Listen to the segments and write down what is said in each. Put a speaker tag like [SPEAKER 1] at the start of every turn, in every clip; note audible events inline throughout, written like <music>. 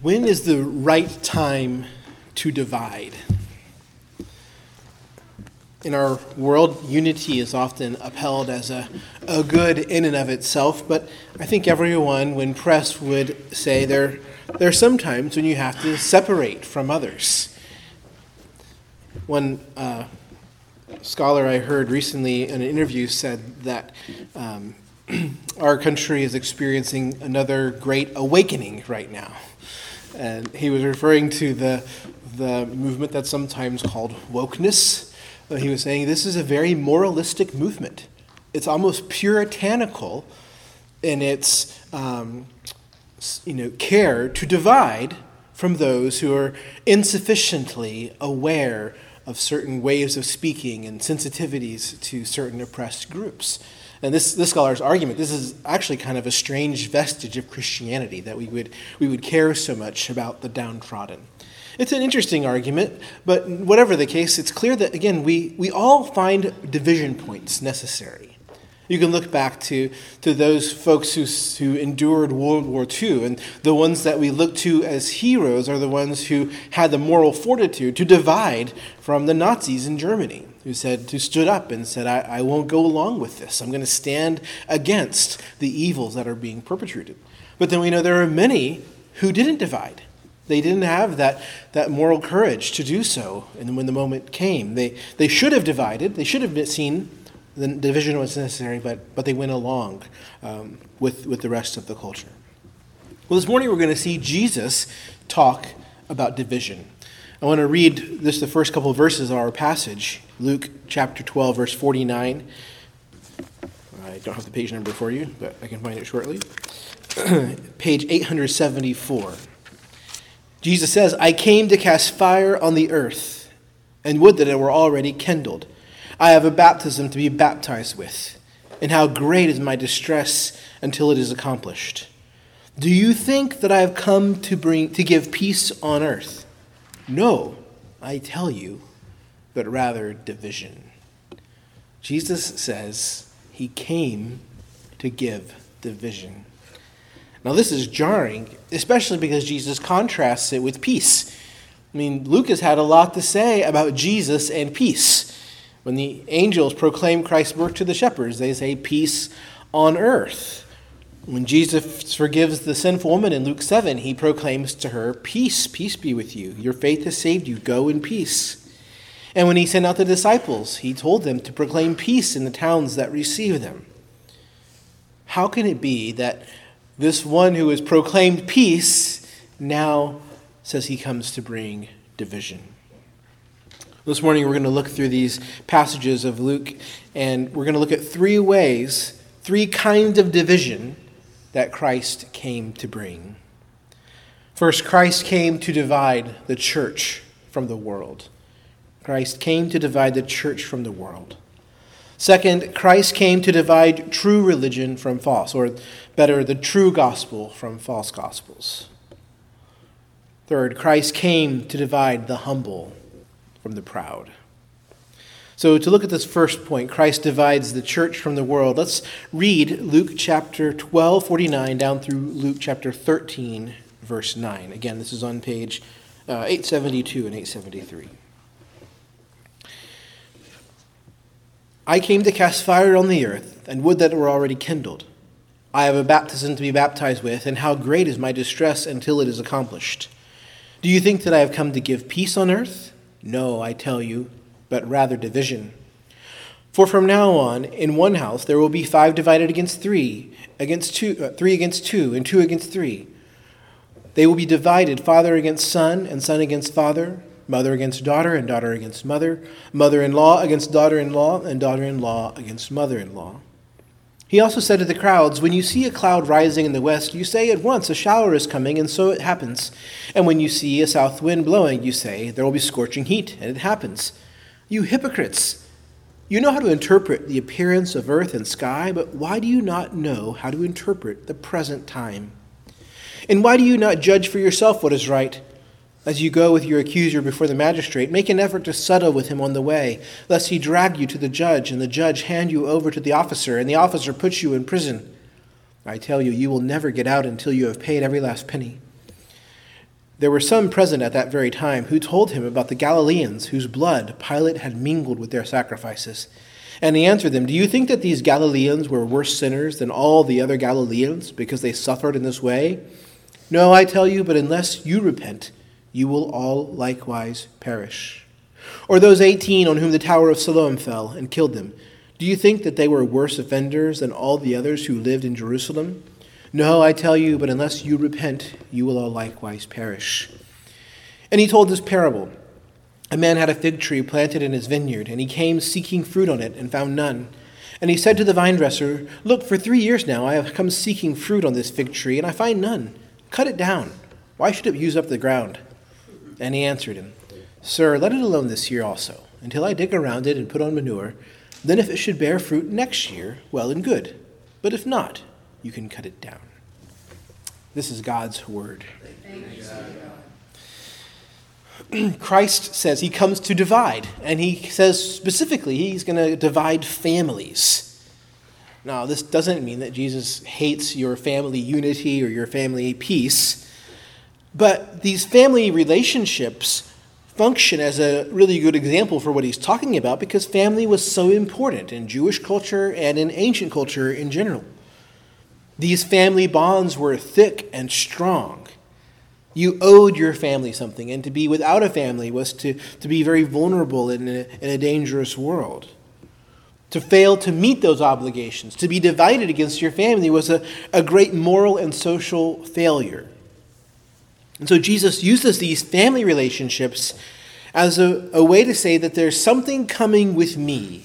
[SPEAKER 1] When is the right time to divide? In our world, unity is often upheld as a, a good in and of itself, but I think everyone, when pressed, would say there, there are some times when you have to separate from others. One uh, scholar I heard recently in an interview said that um, <clears throat> our country is experiencing another great awakening right now. And he was referring to the, the movement that's sometimes called wokeness. But he was saying this is a very moralistic movement. It's almost puritanical in its um, you know, care to divide from those who are insufficiently aware of certain ways of speaking and sensitivities to certain oppressed groups. And this, this scholar's argument, this is actually kind of a strange vestige of Christianity that we would, we would care so much about the downtrodden. It's an interesting argument, but whatever the case, it's clear that, again, we, we all find division points necessary. You can look back to, to those folks who, who endured World War II, and the ones that we look to as heroes are the ones who had the moral fortitude to divide from the Nazis in Germany who said, who stood up and said, I, I won't go along with this. I'm going to stand against the evils that are being perpetrated. But then we know there are many who didn't divide. They didn't have that, that moral courage to do so. And when the moment came, they, they should have divided. They should have seen the division was necessary, but, but they went along um, with, with the rest of the culture. Well, this morning we're going to see Jesus talk about division. I want to read this the first couple of verses of our passage, Luke chapter 12, verse 49. I don't have the page number for you, but I can find it shortly. <clears throat> page 874. Jesus says, I came to cast fire on the earth, and would that it were already kindled. I have a baptism to be baptized with, and how great is my distress until it is accomplished. Do you think that I have come to bring to give peace on earth? No, I tell you, but rather division. Jesus says he came to give division. Now, this is jarring, especially because Jesus contrasts it with peace. I mean, Luke has had a lot to say about Jesus and peace. When the angels proclaim Christ's birth to the shepherds, they say, Peace on earth. When Jesus forgives the sinful woman in Luke 7, he proclaims to her, Peace, peace be with you. Your faith has saved you. Go in peace. And when he sent out the disciples, he told them to proclaim peace in the towns that receive them. How can it be that this one who has proclaimed peace now says he comes to bring division? This morning we're going to look through these passages of Luke, and we're going to look at three ways, three kinds of division that Christ came to bring. First, Christ came to divide the church from the world. Christ came to divide the church from the world. Second, Christ came to divide true religion from false, or better, the true gospel from false gospels. Third, Christ came to divide the humble from the proud. So, to look at this first point, Christ divides the church from the world. Let's read Luke chapter 12, 49, down through Luke chapter 13, verse 9. Again, this is on page uh, 872 and 873. I came to cast fire on the earth, and would that it were already kindled. I have a baptism to be baptized with, and how great is my distress until it is accomplished. Do you think that I have come to give peace on earth? No, I tell you but rather division. For from now on, in one house there will be five divided against three, against two, uh, three against two, and two against three. They will be divided, father against son, and son against father, mother against daughter, and daughter against mother, mother in law against daughter in law, and daughter in law against mother in law. He also said to the crowds, When you see a cloud rising in the west, you say at once, A shower is coming, and so it happens. And when you see a south wind blowing, you say, There will be scorching heat, and it happens. You hypocrites! You know how to interpret the appearance of earth and sky, but why do you not know how to interpret the present time? And why do you not judge for yourself what is right? As you go with your accuser before the magistrate, make an effort to settle with him on the way, lest he drag you to the judge, and the judge hand you over to the officer, and the officer puts you in prison. I tell you, you will never get out until you have paid every last penny. There were some present at that very time who told him about the Galileans whose blood Pilate had mingled with their sacrifices. And he answered them, Do you think that these Galileans were worse sinners than all the other Galileans because they suffered in this way? No, I tell you, but unless you repent, you will all likewise perish. Or those eighteen on whom the tower of Siloam fell and killed them, do you think that they were worse offenders than all the others who lived in Jerusalem? No, I tell you, but unless you repent, you will all likewise perish. And he told this parable. A man had a fig tree planted in his vineyard, and he came seeking fruit on it and found none. And he said to the vine dresser, Look, for three years now I have come seeking fruit on this fig tree, and I find none. Cut it down. Why should it use up the ground? And he answered him, Sir, let it alone this year also, until I dig around it and put on manure. Then if it should bear fruit next year, well and good. But if not, you can cut it down. This is God's word. <clears throat> Christ says he comes to divide, and he says specifically he's going to divide families. Now, this doesn't mean that Jesus hates your family unity or your family peace, but these family relationships function as a really good example for what he's talking about because family was so important in Jewish culture and in ancient culture in general. These family bonds were thick and strong. You owed your family something, and to be without a family was to, to be very vulnerable in a, in a dangerous world. To fail to meet those obligations, to be divided against your family, was a, a great moral and social failure. And so Jesus uses these family relationships as a, a way to say that there's something coming with me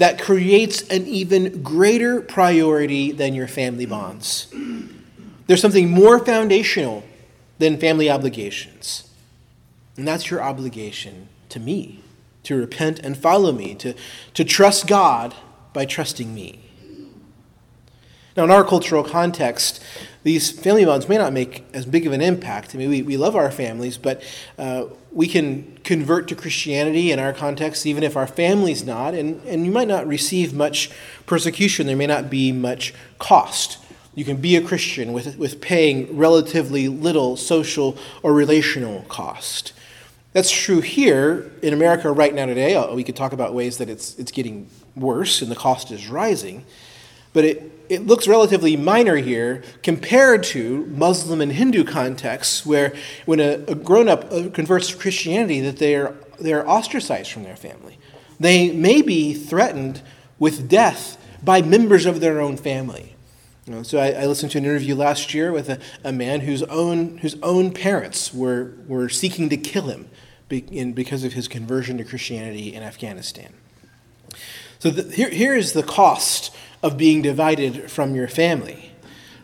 [SPEAKER 1] that creates an even greater priority than your family bonds. There's something more foundational than family obligations. And that's your obligation to me to repent and follow me, to, to trust God by trusting me. Now, in our cultural context, these family bonds may not make as big of an impact. I mean, we, we love our families, but uh, we can convert to Christianity in our context, even if our family's not, and, and you might not receive much persecution. There may not be much cost. You can be a Christian with, with paying relatively little social or relational cost. That's true here in America right now today. Uh, we could talk about ways that it's, it's getting worse and the cost is rising. But it, it looks relatively minor here compared to Muslim and Hindu contexts, where when a, a grown up uh, converts to Christianity, that they are, they are ostracized from their family. They may be threatened with death by members of their own family. You know, so I, I, listened to an interview last year with a, a man whose own, whose own parents were, were seeking to kill him be, in, because of his conversion to Christianity in Afghanistan. So the, here, here is the cost of being divided from your family,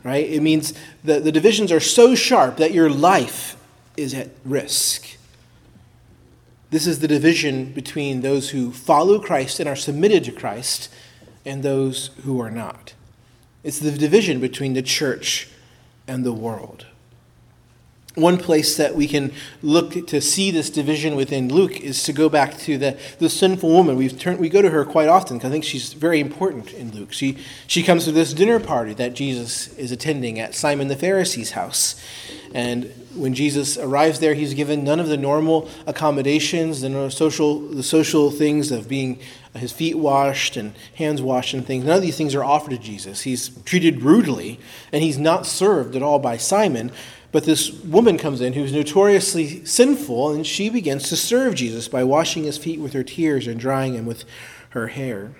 [SPEAKER 1] right? It means that the divisions are so sharp that your life is at risk. This is the division between those who follow Christ and are submitted to Christ and those who are not. It's the division between the church and the world. One place that we can look to see this division within Luke is to go back to the, the sinful woman. We've turned, we go to her quite often because I think she's very important in Luke. She, she comes to this dinner party that Jesus is attending at Simon the Pharisee's house. And when Jesus arrives there, he's given none of the normal accommodations, the social, the social things of being uh, his feet washed and hands washed and things. None of these things are offered to Jesus. He's treated rudely, and he's not served at all by Simon. But this woman comes in who's notoriously sinful, and she begins to serve Jesus by washing his feet with her tears and drying him with her hair.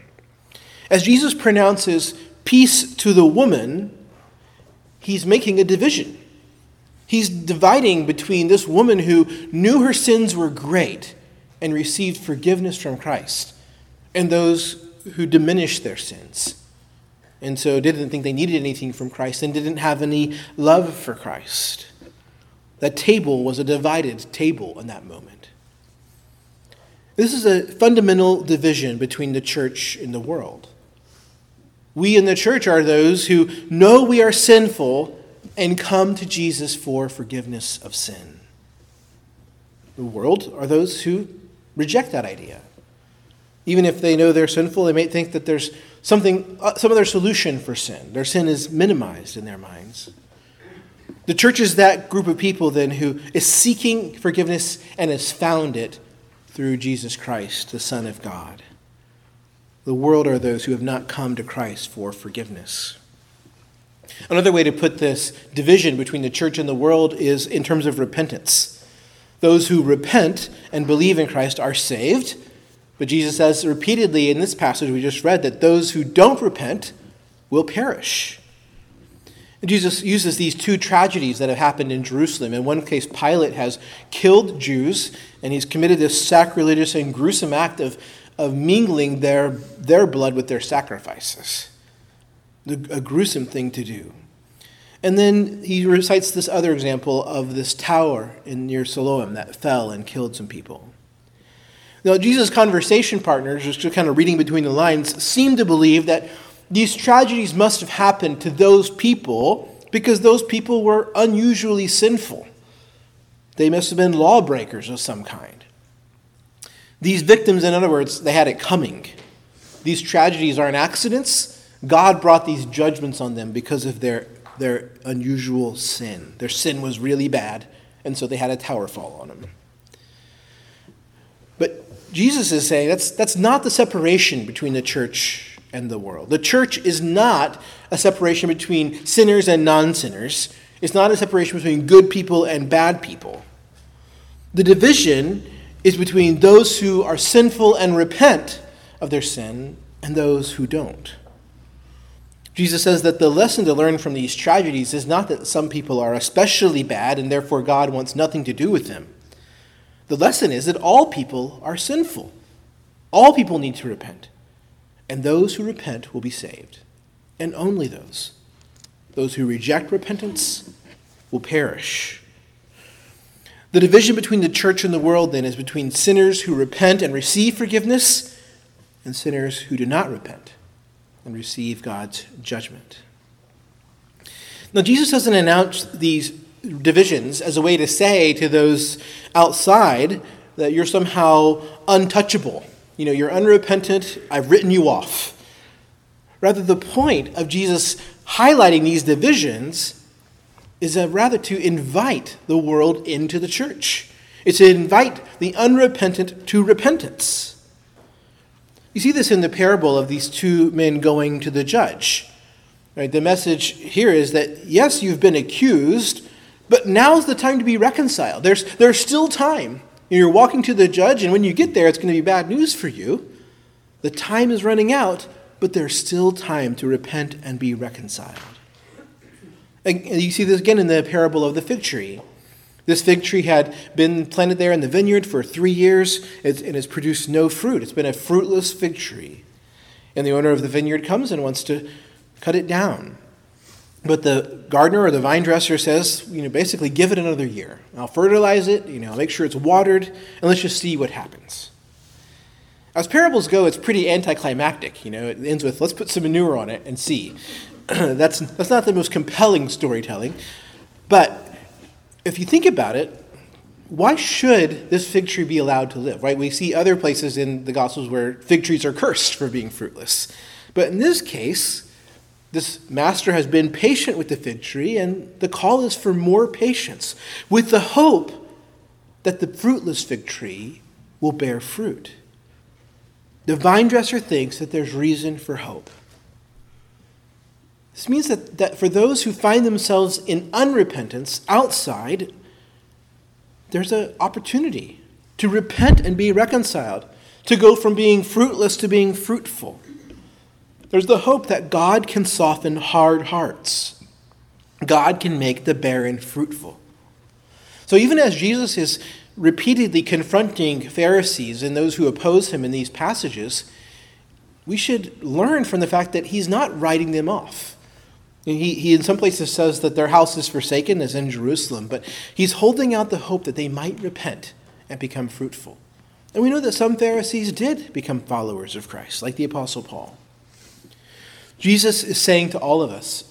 [SPEAKER 1] As Jesus pronounces peace to the woman, he's making a division. He's dividing between this woman who knew her sins were great and received forgiveness from Christ and those who diminished their sins and so didn't think they needed anything from Christ and didn't have any love for Christ. That table was a divided table in that moment. This is a fundamental division between the church and the world. We in the church are those who know we are sinful and come to Jesus for forgiveness of sin. The world are those who reject that idea. Even if they know they're sinful, they may think that there's something, uh, some other solution for sin. Their sin is minimized in their minds. The church is that group of people then who is seeking forgiveness and has found it through Jesus Christ, the Son of God. The world are those who have not come to Christ for forgiveness. Another way to put this division between the church and the world is in terms of repentance. Those who repent and believe in Christ are saved, but Jesus says repeatedly in this passage we just read that those who don't repent will perish. And Jesus uses these two tragedies that have happened in Jerusalem. In one case, Pilate has killed Jews, and he's committed this sacrilegious and gruesome act of, of mingling their, their blood with their sacrifices. A gruesome thing to do. And then he recites this other example of this tower in near Siloam that fell and killed some people. Now, Jesus' conversation partners, just kind of reading between the lines, seem to believe that these tragedies must have happened to those people because those people were unusually sinful. They must have been lawbreakers of some kind. These victims, in other words, they had it coming. These tragedies aren't accidents. God brought these judgments on them because of their, their unusual sin. Their sin was really bad, and so they had a tower fall on them. But Jesus is saying that's, that's not the separation between the church and the world. The church is not a separation between sinners and non sinners, it's not a separation between good people and bad people. The division is between those who are sinful and repent of their sin and those who don't. Jesus says that the lesson to learn from these tragedies is not that some people are especially bad and therefore God wants nothing to do with them. The lesson is that all people are sinful. All people need to repent. And those who repent will be saved, and only those. Those who reject repentance will perish. The division between the church and the world, then, is between sinners who repent and receive forgiveness and sinners who do not repent and receive God's judgment. Now, Jesus doesn't announce these divisions as a way to say to those outside that you're somehow untouchable you know, you're unrepentant, I've written you off. Rather, the point of Jesus highlighting these divisions is rather to invite the world into the church. It's to invite the unrepentant to repentance. You see this in the parable of these two men going to the judge. Right? The message here is that yes, you've been accused, but now's the time to be reconciled. There's, there's still time. You're walking to the judge, and when you get there, it's going to be bad news for you. The time is running out, but there's still time to repent and be reconciled. And you see this again in the parable of the fig tree. This fig tree had been planted there in the vineyard for three years and has produced no fruit. It's been a fruitless fig tree. And the owner of the vineyard comes and wants to cut it down. But the gardener or the vine dresser says, you know, basically give it another year. I'll fertilize it, you know, make sure it's watered, and let's just see what happens. As parables go, it's pretty anticlimactic. You know, it ends with let's put some manure on it and see. <clears throat> that's that's not the most compelling storytelling, but if you think about it, why should this fig tree be allowed to live? Right? We see other places in the Gospels where fig trees are cursed for being fruitless, but in this case, this master has been patient with the fig tree, and the call is for more patience, with the hope that the fruitless fig tree will bear fruit. The vine dresser thinks that there's reason for hope. This means that, that for those who find themselves in unrepentance outside, there's an opportunity to repent and be reconciled, to go from being fruitless to being fruitful. There's the hope that God can soften hard hearts. God can make the barren fruitful. So even as Jesus is repeatedly confronting Pharisees and those who oppose him in these passages, we should learn from the fact that he's not writing them off. He, he in some places says that their house is forsaken, as in Jerusalem, but he's holding out the hope that they might repent and become fruitful. And we know that some Pharisees did become followers of Christ, like the Apostle Paul. Jesus is saying to all of us,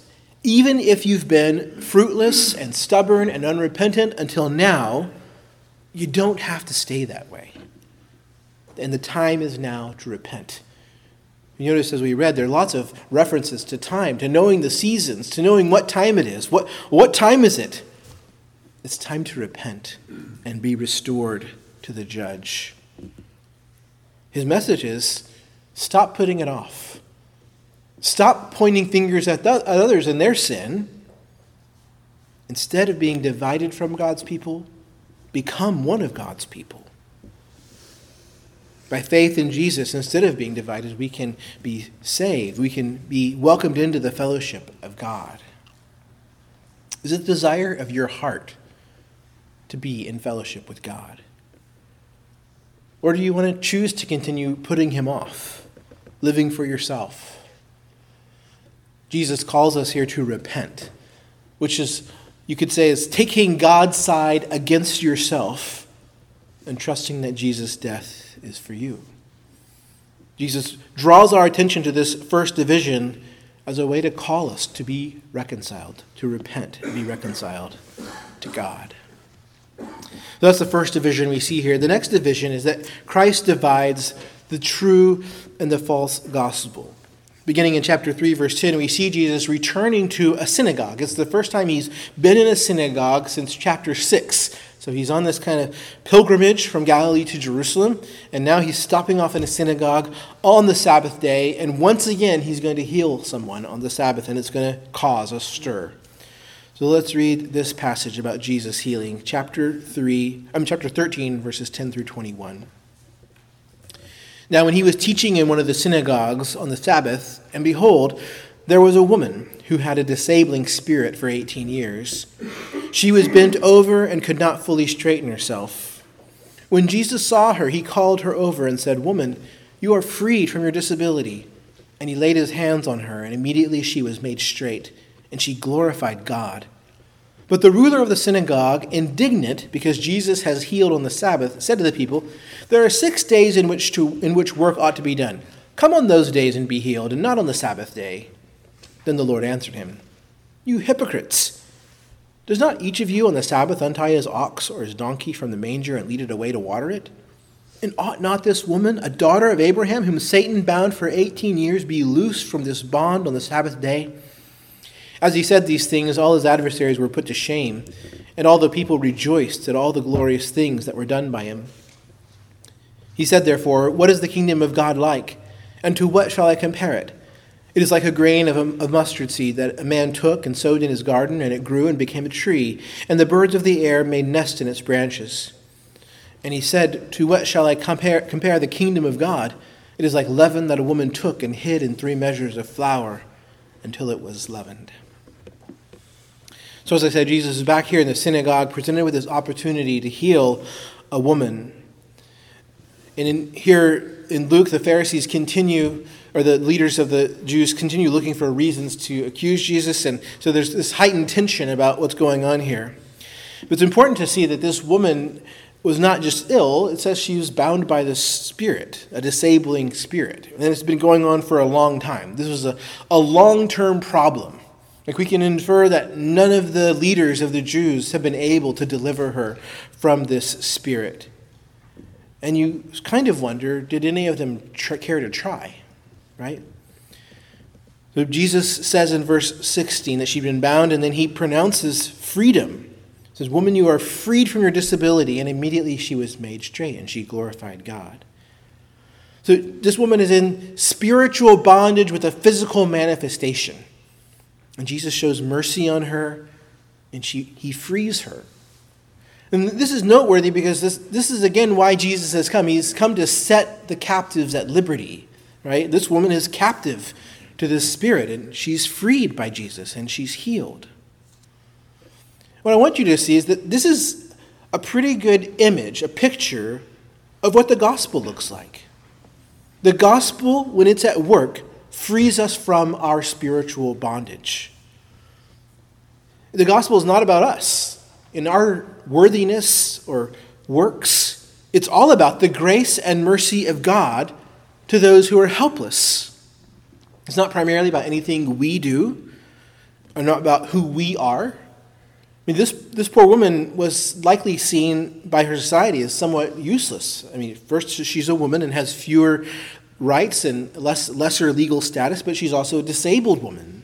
[SPEAKER 1] even if you've been fruitless and stubborn and unrepentant until now, you don't have to stay that way. And the time is now to repent. You notice as we read, there are lots of references to time, to knowing the seasons, to knowing what time it is. What, what time is it? it's time to repent and be restored to the judge. His message is stop putting it off. Stop pointing fingers at, at others and their sin. Instead of being divided from God's people, become one of God's people. By faith in Jesus, instead of being divided, we can be saved. We can be welcomed into the fellowship of God. Is it the desire of your heart to be in fellowship with God? Or do you want to choose to continue putting him off, living for yourself? Jesus calls us here to repent, which is, you could say, is taking God's side against yourself and trusting that Jesus' death is for you. Jesus draws our attention to this first division as a way to call us to be reconciled, to repent and be reconciled to God. So that's the first division we see here. The next division is that Christ divides the true and the false gospel. Beginning in chapter 3, verse 10, we see Jesus returning to a synagogue. It's the first time he's been in a synagogue since chapter 6. So he's on this kind of pilgrimage from Galilee to Jerusalem, and now he's stopping off in a synagogue on the Sabbath day, and once again he's going to heal someone on the Sabbath, and it's going to cause a stir. So let's read this passage about Jesus healing, chapter 3, I mean chapter 13 verses 10 through 21. Now when he was teaching in one of the synagogues on the Sabbath, and behold, there was a woman who had a disabling spirit for 18 years. She was bent over and could not fully straighten herself. When Jesus saw her, he called her over and said, "Woman, you are freed from your disability." And he laid his hands on her, and immediately she was made straight and she glorified God. But the ruler of the synagogue, indignant because Jesus has healed on the Sabbath, said to the people, There are six days in which, to, in which work ought to be done. Come on those days and be healed, and not on the Sabbath day. Then the Lord answered him, You hypocrites! Does not each of you on the Sabbath untie his ox or his donkey from the manger and lead it away to water it? And ought not this woman, a daughter of Abraham, whom Satan bound for eighteen years, be loosed from this bond on the Sabbath day? As he said these things, all his adversaries were put to shame, and all the people rejoiced at all the glorious things that were done by him. He said, therefore, What is the kingdom of God like? And to what shall I compare it? It is like a grain of, a, of mustard seed that a man took and sowed in his garden, and it grew and became a tree, and the birds of the air made nest in its branches. And he said, To what shall I compare, compare the kingdom of God? It is like leaven that a woman took and hid in three measures of flour until it was leavened. So, as I said, Jesus is back here in the synagogue, presented with this opportunity to heal a woman. And in, here in Luke, the Pharisees continue, or the leaders of the Jews continue looking for reasons to accuse Jesus. And so there's this heightened tension about what's going on here. But it's important to see that this woman was not just ill, it says she was bound by the spirit, a disabling spirit. And it's been going on for a long time. This was a, a long term problem. Like we can infer that none of the leaders of the Jews have been able to deliver her from this spirit. And you kind of wonder did any of them tr- care to try, right? So Jesus says in verse 16 that she'd been bound, and then he pronounces freedom. He says, Woman, you are freed from your disability. And immediately she was made straight, and she glorified God. So this woman is in spiritual bondage with a physical manifestation. And Jesus shows mercy on her, and she, he frees her. And this is noteworthy because this, this is again why Jesus has come. He's come to set the captives at liberty, right? This woman is captive to this spirit, and she's freed by Jesus, and she's healed. What I want you to see is that this is a pretty good image, a picture of what the gospel looks like. The gospel, when it's at work, frees us from our spiritual bondage. The gospel is not about us in our worthiness or works. It's all about the grace and mercy of God to those who are helpless. It's not primarily about anything we do or not about who we are. I mean, this, this poor woman was likely seen by her society as somewhat useless. I mean, first, she's a woman and has fewer rights and less, lesser legal status, but she's also a disabled woman.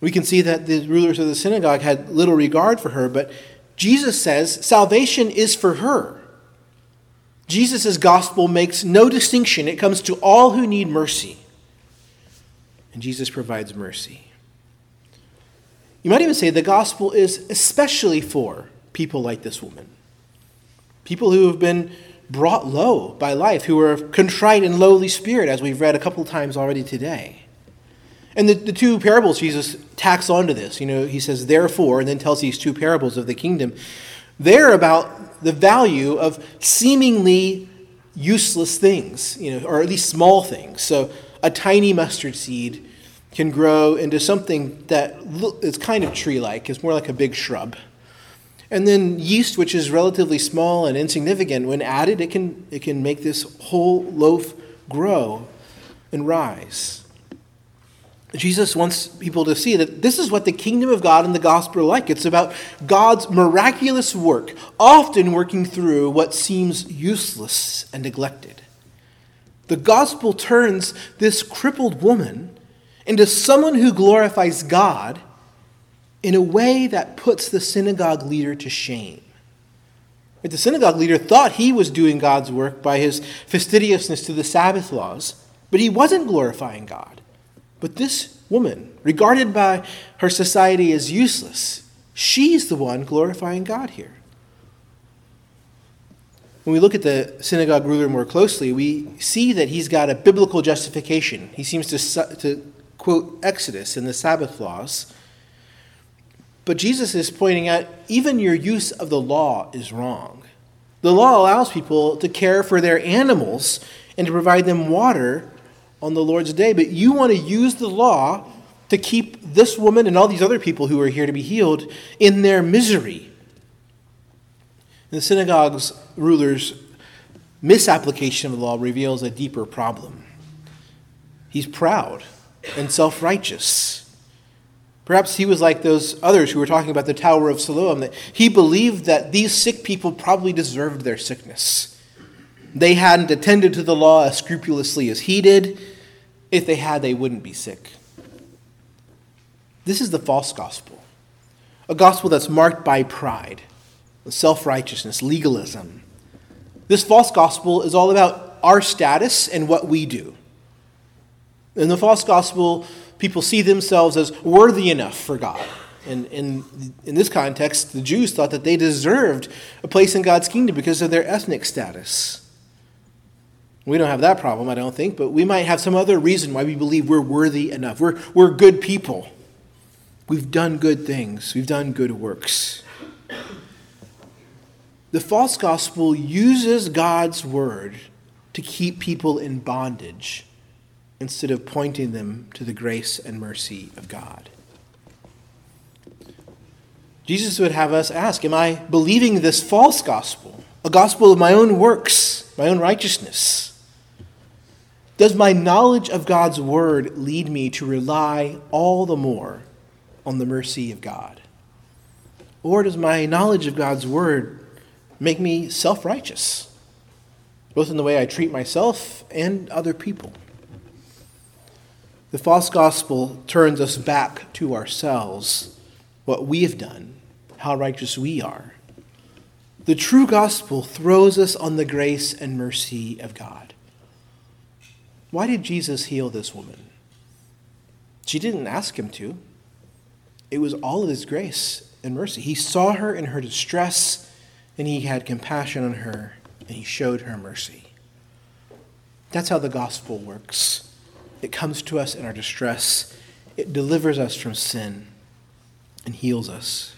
[SPEAKER 1] We can see that the rulers of the synagogue had little regard for her, but Jesus says salvation is for her. Jesus' gospel makes no distinction. It comes to all who need mercy. And Jesus provides mercy. You might even say the gospel is especially for people like this woman. People who have been brought low by life, who are contrite and lowly spirit, as we've read a couple times already today. And the, the two parables Jesus tacks onto this, you know, he says, therefore, and then tells these two parables of the kingdom. They're about the value of seemingly useless things, you know, or at least small things. So a tiny mustard seed can grow into something that is kind of tree like, it's more like a big shrub. And then yeast, which is relatively small and insignificant, when added, it can, it can make this whole loaf grow and rise. Jesus wants people to see that this is what the kingdom of God and the gospel are like. It's about God's miraculous work, often working through what seems useless and neglected. The gospel turns this crippled woman into someone who glorifies God in a way that puts the synagogue leader to shame. The synagogue leader thought he was doing God's work by his fastidiousness to the Sabbath laws, but he wasn't glorifying God. But this woman, regarded by her society as useless, she's the one glorifying God here. When we look at the synagogue ruler more closely, we see that he's got a biblical justification. He seems to, to quote Exodus in the Sabbath laws but Jesus is pointing out even your use of the law is wrong. The law allows people to care for their animals and to provide them water on the Lord's day, but you want to use the law to keep this woman and all these other people who are here to be healed in their misery. The synagogue's rulers' misapplication of the law reveals a deeper problem. He's proud and self righteous. Perhaps he was like those others who were talking about the Tower of Siloam, that he believed that these sick people probably deserved their sickness. They hadn't attended to the law as scrupulously as he did. If they had, they wouldn't be sick. This is the false gospel, a gospel that's marked by pride, self righteousness, legalism. This false gospel is all about our status and what we do. In the false gospel, people see themselves as worthy enough for God. And in, in this context, the Jews thought that they deserved a place in God's kingdom because of their ethnic status. We don't have that problem, I don't think, but we might have some other reason why we believe we're worthy enough. We're, we're good people. We've done good things, we've done good works. The false gospel uses God's word to keep people in bondage instead of pointing them to the grace and mercy of God. Jesus would have us ask Am I believing this false gospel, a gospel of my own works, my own righteousness? Does my knowledge of God's word lead me to rely all the more on the mercy of God? Or does my knowledge of God's word make me self righteous, both in the way I treat myself and other people? The false gospel turns us back to ourselves, what we have done, how righteous we are. The true gospel throws us on the grace and mercy of God. Why did Jesus heal this woman? She didn't ask him to. It was all of his grace and mercy. He saw her in her distress, and he had compassion on her, and he showed her mercy. That's how the gospel works. It comes to us in our distress. It delivers us from sin and heals us.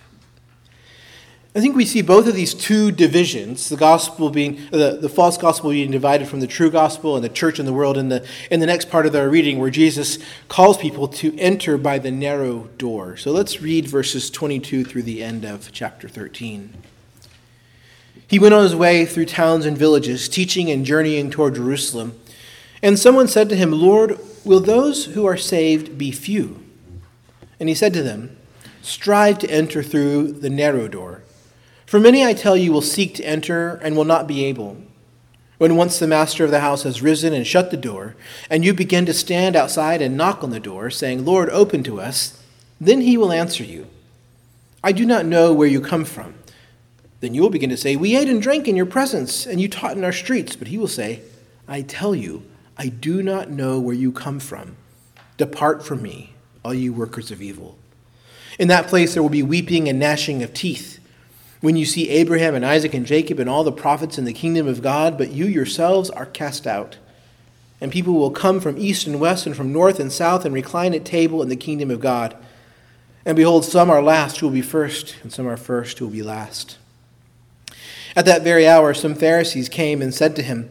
[SPEAKER 1] I think we see both of these two divisions, the gospel being the, the false gospel being divided from the true gospel and the church and the world in the in the next part of our reading where Jesus calls people to enter by the narrow door. So let's read verses 22 through the end of chapter 13. He went on his way through towns and villages, teaching and journeying toward Jerusalem. And someone said to him, Lord, will those who are saved be few? And he said to them, Strive to enter through the narrow door. For many, I tell you, will seek to enter and will not be able. When once the master of the house has risen and shut the door, and you begin to stand outside and knock on the door, saying, Lord, open to us, Then he will answer you, I do not know where you come from. Then you will begin to say, We ate and drank in your presence, and you taught in our streets. But he will say, I tell you, I do not know where you come from. Depart from me, all you workers of evil. In that place there will be weeping and gnashing of teeth. When you see Abraham and Isaac and Jacob and all the prophets in the kingdom of God, but you yourselves are cast out. And people will come from east and west and from north and south and recline at table in the kingdom of God. And behold, some are last who will be first, and some are first who will be last. At that very hour, some Pharisees came and said to him,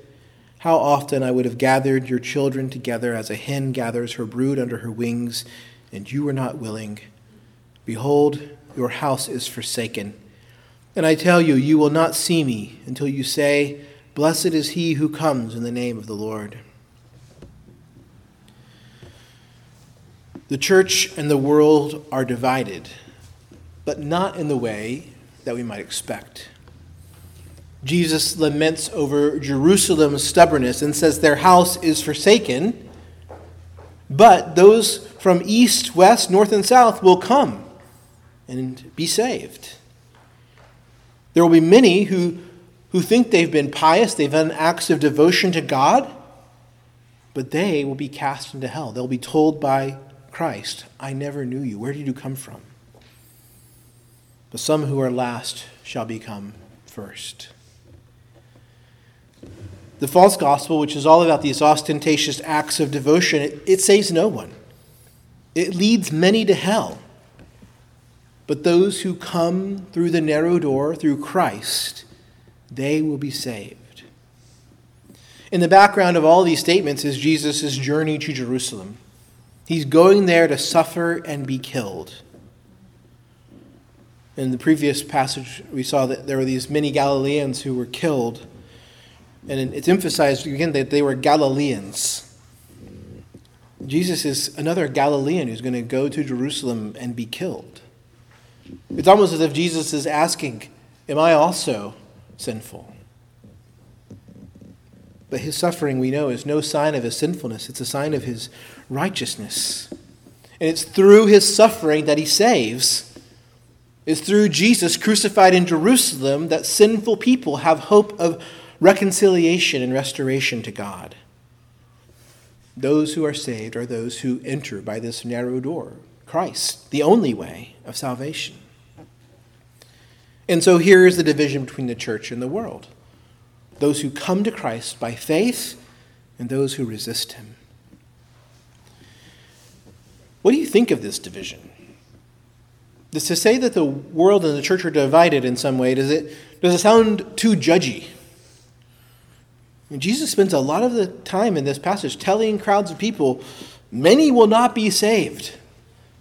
[SPEAKER 1] How often I would have gathered your children together as a hen gathers her brood under her wings, and you were not willing. Behold, your house is forsaken. And I tell you, you will not see me until you say, Blessed is he who comes in the name of the Lord. The church and the world are divided but not in the way that we might expect. Jesus laments over Jerusalem's stubbornness and says their house is forsaken, but those from east, west, north, and south will come and be saved. There will be many who, who think they've been pious, they've done acts of devotion to God, but they will be cast into hell. They'll be told by Christ, I never knew you. Where did you come from? but some who are last shall become first. The false gospel, which is all about these ostentatious acts of devotion, it, it saves no one. It leads many to hell. But those who come through the narrow door, through Christ, they will be saved. In the background of all these statements is Jesus' journey to Jerusalem. He's going there to suffer and be killed. In the previous passage, we saw that there were these many Galileans who were killed. And it's emphasized again that they were Galileans. Jesus is another Galilean who's going to go to Jerusalem and be killed. It's almost as if Jesus is asking, Am I also sinful? But his suffering, we know, is no sign of his sinfulness, it's a sign of his righteousness. And it's through his suffering that he saves. It's through Jesus crucified in Jerusalem that sinful people have hope of reconciliation and restoration to God. Those who are saved are those who enter by this narrow door, Christ, the only way of salvation. And so here is the division between the church and the world those who come to Christ by faith and those who resist him. What do you think of this division? Does to say that the world and the church are divided in some way, does it, does it sound too judgy? Jesus spends a lot of the time in this passage telling crowds of people, many will not be saved.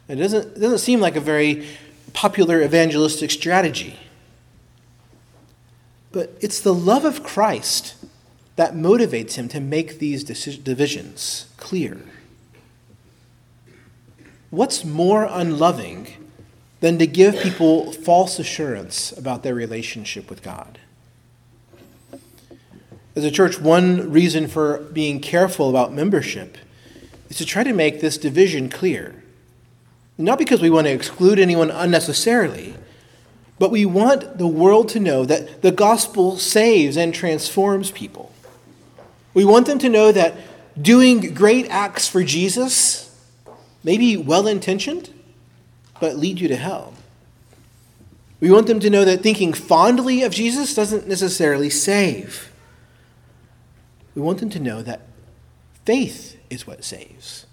[SPEAKER 1] It doesn't, it doesn't seem like a very popular evangelistic strategy. But it's the love of Christ that motivates him to make these divisions clear. What's more unloving than to give people false assurance about their relationship with God. As a church, one reason for being careful about membership is to try to make this division clear. Not because we want to exclude anyone unnecessarily, but we want the world to know that the gospel saves and transforms people. We want them to know that doing great acts for Jesus may be well intentioned, but lead you to hell. We want them to know that thinking fondly of Jesus doesn't necessarily save. We want them to know that faith is what saves.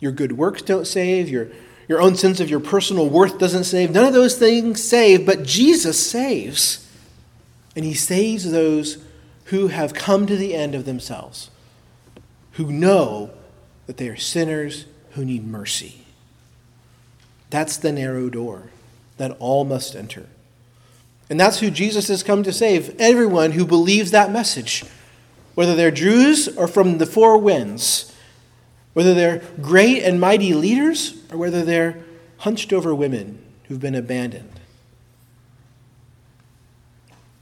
[SPEAKER 1] Your good works don't save, your, your own sense of your personal worth doesn't save. None of those things save, but Jesus saves. And he saves those who have come to the end of themselves, who know that they are sinners who need mercy. That's the narrow door that all must enter. And that's who Jesus has come to save everyone who believes that message, whether they're Jews or from the four winds, whether they're great and mighty leaders or whether they're hunched over women who've been abandoned.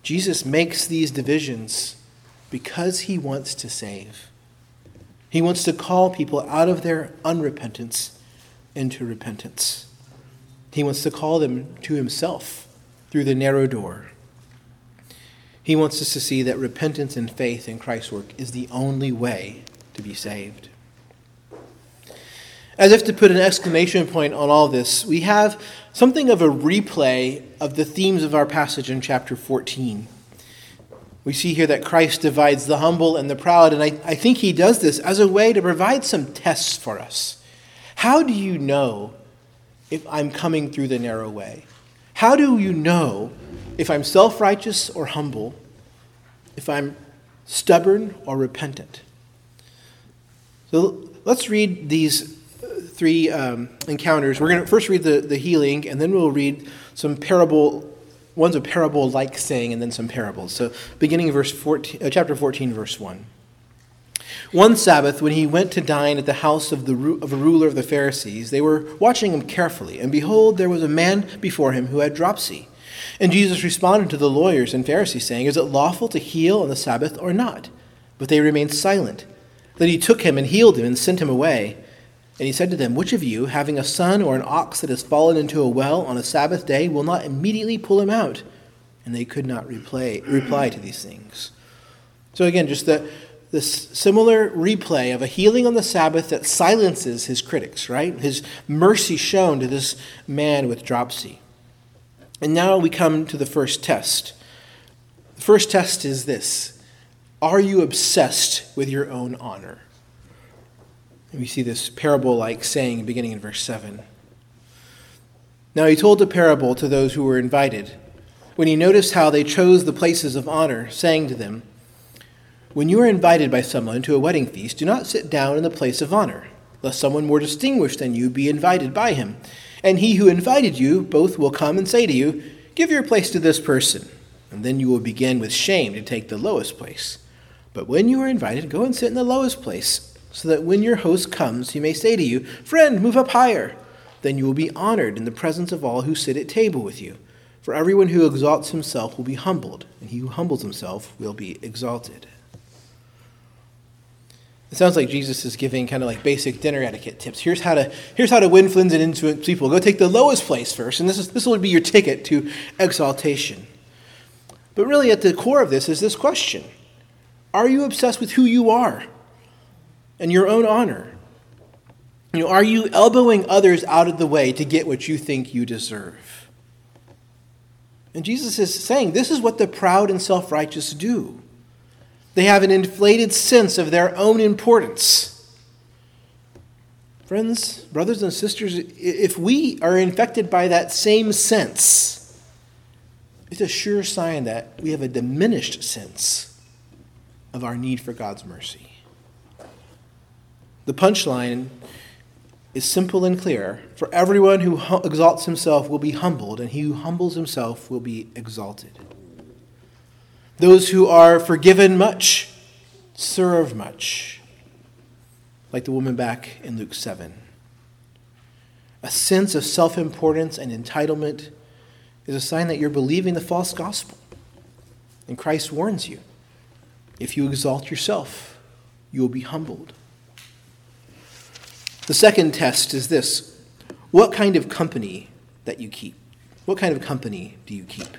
[SPEAKER 1] Jesus makes these divisions because he wants to save. He wants to call people out of their unrepentance into repentance. He wants to call them to himself through the narrow door. He wants us to see that repentance and faith in Christ's work is the only way to be saved. As if to put an exclamation point on all this, we have something of a replay of the themes of our passage in chapter 14. We see here that Christ divides the humble and the proud, and I, I think he does this as a way to provide some tests for us. How do you know if I'm coming through the narrow way? How do you know if I'm self righteous or humble, if I'm stubborn or repentant? So let's read these three um, encounters. We're going to first read the, the healing, and then we'll read some parable one's a parable like saying and then some parables. So beginning verse 14, uh, chapter 14, verse 1. One Sabbath, when he went to dine at the house of, the, of a ruler of the Pharisees, they were watching him carefully, and behold, there was a man before him who had dropsy. And Jesus responded to the lawyers and Pharisees, saying, Is it lawful to heal on the Sabbath or not? But they remained silent. Then he took him and healed him and sent him away. And he said to them, Which of you, having a son or an ox that has fallen into a well on a Sabbath day, will not immediately pull him out? And they could not reply, reply to these things. So again, just the, this similar replay of a healing on the Sabbath that silences his critics, right? His mercy shown to this man with dropsy. And now we come to the first test. The first test is this Are you obsessed with your own honor? And we see this parable like saying beginning in verse 7. Now he told a parable to those who were invited, when he noticed how they chose the places of honor, saying to them, When you are invited by someone to a wedding feast, do not sit down in the place of honor, lest someone more distinguished than you be invited by him. And he who invited you both will come and say to you, Give your place to this person. And then you will begin with shame to take the lowest place. But when you are invited, go and sit in the lowest place so that when your host comes, he may say to you, Friend, move up higher. Then you will be honored in the presence of all who sit at table with you. For everyone who exalts himself will be humbled, and he who humbles himself will be exalted. It sounds like Jesus is giving kind of like basic dinner etiquette tips. Here's how to here's how to win friends and influence people. Go take the lowest place first, and this is this will be your ticket to exaltation. But really, at the core of this is this question: Are you obsessed with who you are? and your own honor? You know, are you elbowing others out of the way to get what you think you deserve? And Jesus is saying this is what the proud and self righteous do. They have an inflated sense of their own importance. Friends, brothers, and sisters, if we are infected by that same sense, it's a sure sign that we have a diminished sense of our need for God's mercy. The punchline is simple and clear. For everyone who exalts himself will be humbled, and he who humbles himself will be exalted. Those who are forgiven much serve much, like the woman back in Luke 7. A sense of self importance and entitlement is a sign that you're believing the false gospel. And Christ warns you if you exalt yourself, you will be humbled. The second test is this what kind of company that you keep? What kind of company do you keep?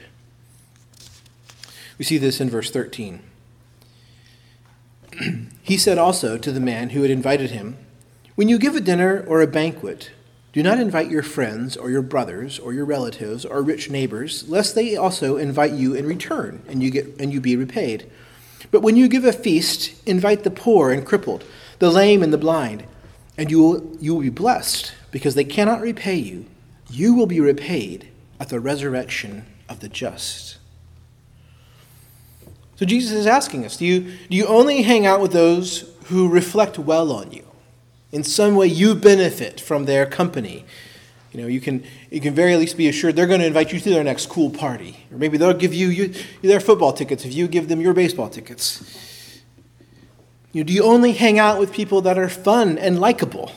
[SPEAKER 1] We see this in verse 13. <clears throat> he said also to the man who had invited him, When you give a dinner or a banquet, do not invite your friends or your brothers or your relatives or rich neighbors, lest they also invite you in return and you, get, and you be repaid. But when you give a feast, invite the poor and crippled, the lame and the blind and you will, you will be blessed because they cannot repay you. You will be repaid at the resurrection of the just. So Jesus is asking us do you, do you only hang out with those who reflect well on you? In some way, you benefit from their company. You know, you can, you can very at least be assured they're going to invite you to their next cool party. Or maybe they'll give you, you their football tickets if you give them your baseball tickets. You know, do you only hang out with people that are fun and likable?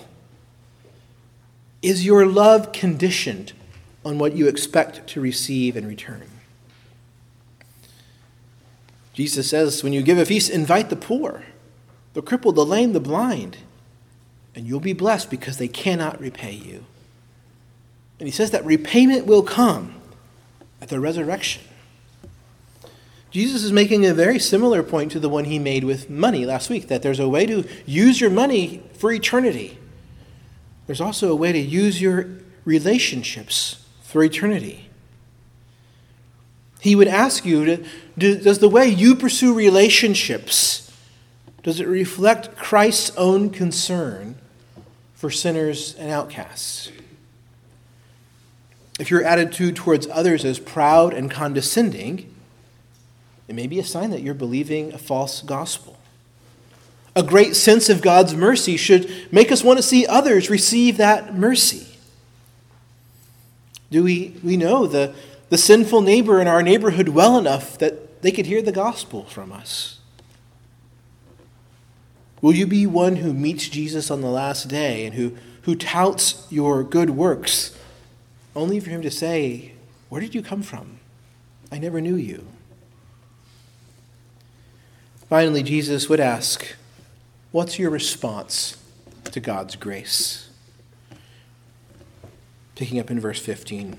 [SPEAKER 1] Is your love conditioned on what you expect to receive in return? Jesus says, when you give a feast, invite the poor, the crippled, the lame, the blind, and you'll be blessed because they cannot repay you. And he says that repayment will come at the resurrection. Jesus is making a very similar point to the one he made with money last week that there's a way to use your money for eternity. There's also a way to use your relationships for eternity. He would ask you to, does the way you pursue relationships does it reflect Christ's own concern for sinners and outcasts? If your attitude towards others is proud and condescending, it may be a sign that you're believing a false gospel. A great sense of God's mercy should make us want to see others receive that mercy. Do we, we know the, the sinful neighbor in our neighborhood well enough that they could hear the gospel from us? Will you be one who meets Jesus on the last day and who, who touts your good works only for him to say, Where did you come from? I never knew you. Finally, Jesus would ask, What's your response to God's grace? Picking up in verse 15.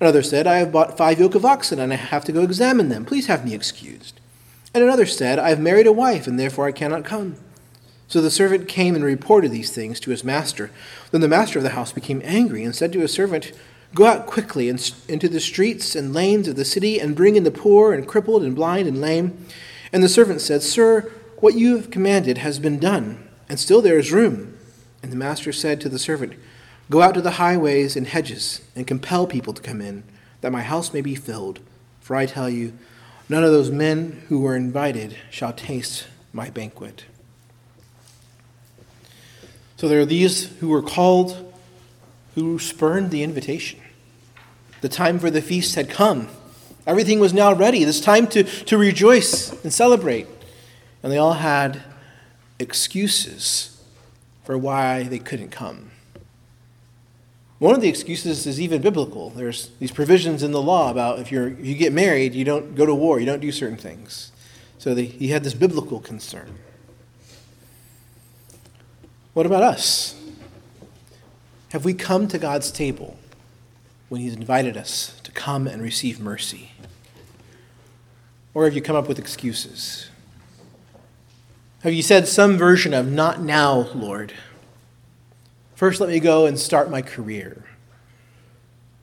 [SPEAKER 1] Another said, I have bought five yoke of oxen, and I have to go examine them. Please have me excused. And another said, I have married a wife, and therefore I cannot come. So the servant came and reported these things to his master. Then the master of the house became angry and said to his servant, Go out quickly into the streets and lanes of the city and bring in the poor and crippled and blind and lame. And the servant said, Sir, what you have commanded has been done, and still there is room. And the master said to the servant, Go out to the highways and hedges and compel people to come in, that my house may be filled. For I tell you, none of those men who were invited shall taste my banquet. So there are these who were called who spurned the invitation. The time for the feast had come. Everything was now ready. It's time to, to rejoice and celebrate. And they all had excuses for why they couldn't come. One of the excuses is even biblical. There's these provisions in the law about if, you're, if you get married, you don't go to war, you don't do certain things. So they, he had this biblical concern. What about us? Have we come to God's table when He's invited us to come and receive mercy? Or have you come up with excuses? Have you said some version of, Not now, Lord? First, let me go and start my career.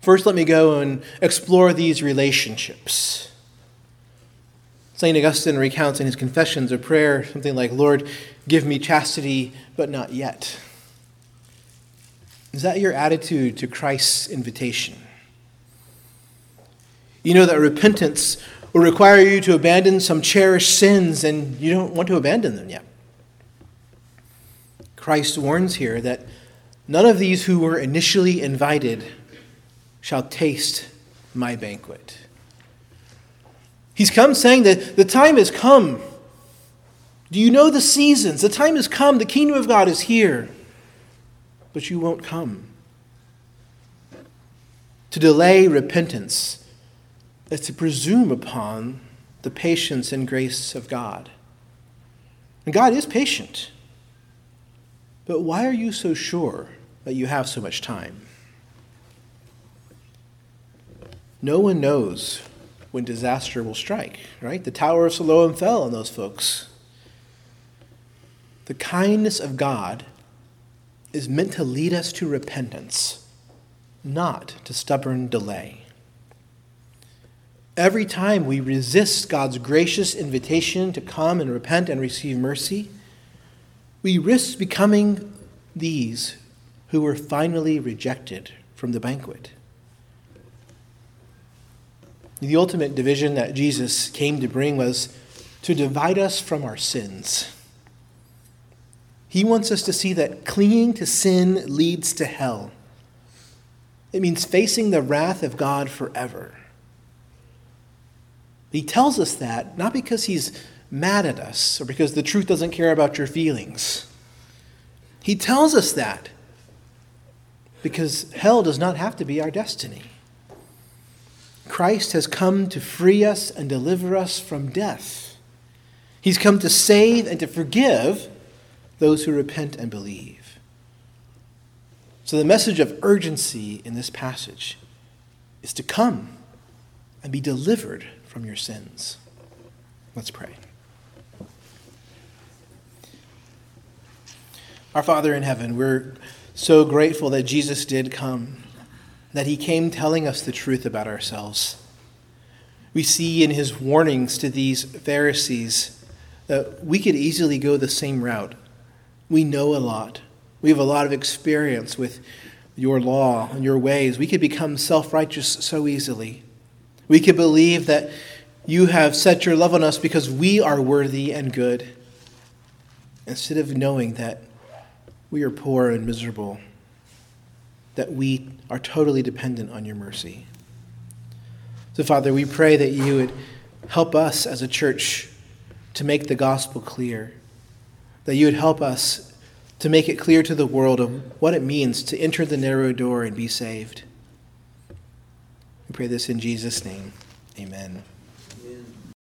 [SPEAKER 1] First, let me go and explore these relationships. St. Augustine recounts in his Confessions of Prayer something like, Lord, give me chastity, but not yet. Is that your attitude to Christ's invitation? You know that repentance will require you to abandon some cherished sins, and you don't want to abandon them yet. Christ warns here that none of these who were initially invited shall taste my banquet. He's come saying that the time has come. Do you know the seasons? The time has come. The kingdom of God is here but you won't come. To delay repentance is to presume upon the patience and grace of God. And God is patient. But why are you so sure that you have so much time? No one knows when disaster will strike, right? The Tower of Siloam fell on those folks. The kindness of God is meant to lead us to repentance, not to stubborn delay. Every time we resist God's gracious invitation to come and repent and receive mercy, we risk becoming these who were finally rejected from the banquet. The ultimate division that Jesus came to bring was to divide us from our sins. He wants us to see that clinging to sin leads to hell. It means facing the wrath of God forever. He tells us that not because he's mad at us or because the truth doesn't care about your feelings. He tells us that because hell does not have to be our destiny. Christ has come to free us and deliver us from death. He's come to save and to forgive those who repent and believe. So, the message of urgency in this passage is to come and be delivered from your sins. Let's pray. Our Father in heaven, we're so grateful that Jesus did come that he came telling us the truth about ourselves. We see in his warnings to these Pharisees that we could easily go the same route. We know a lot, we have a lot of experience with your law and your ways. We could become self righteous so easily. We could believe that you have set your love on us because we are worthy and good, instead of knowing that we are poor and miserable that we are totally dependent on your mercy. So, Father, we pray that you would help us as a church to make the gospel clear, that you would help us to make it clear to the world of what it means to enter the narrow door and be saved. We pray this in Jesus' name. Amen.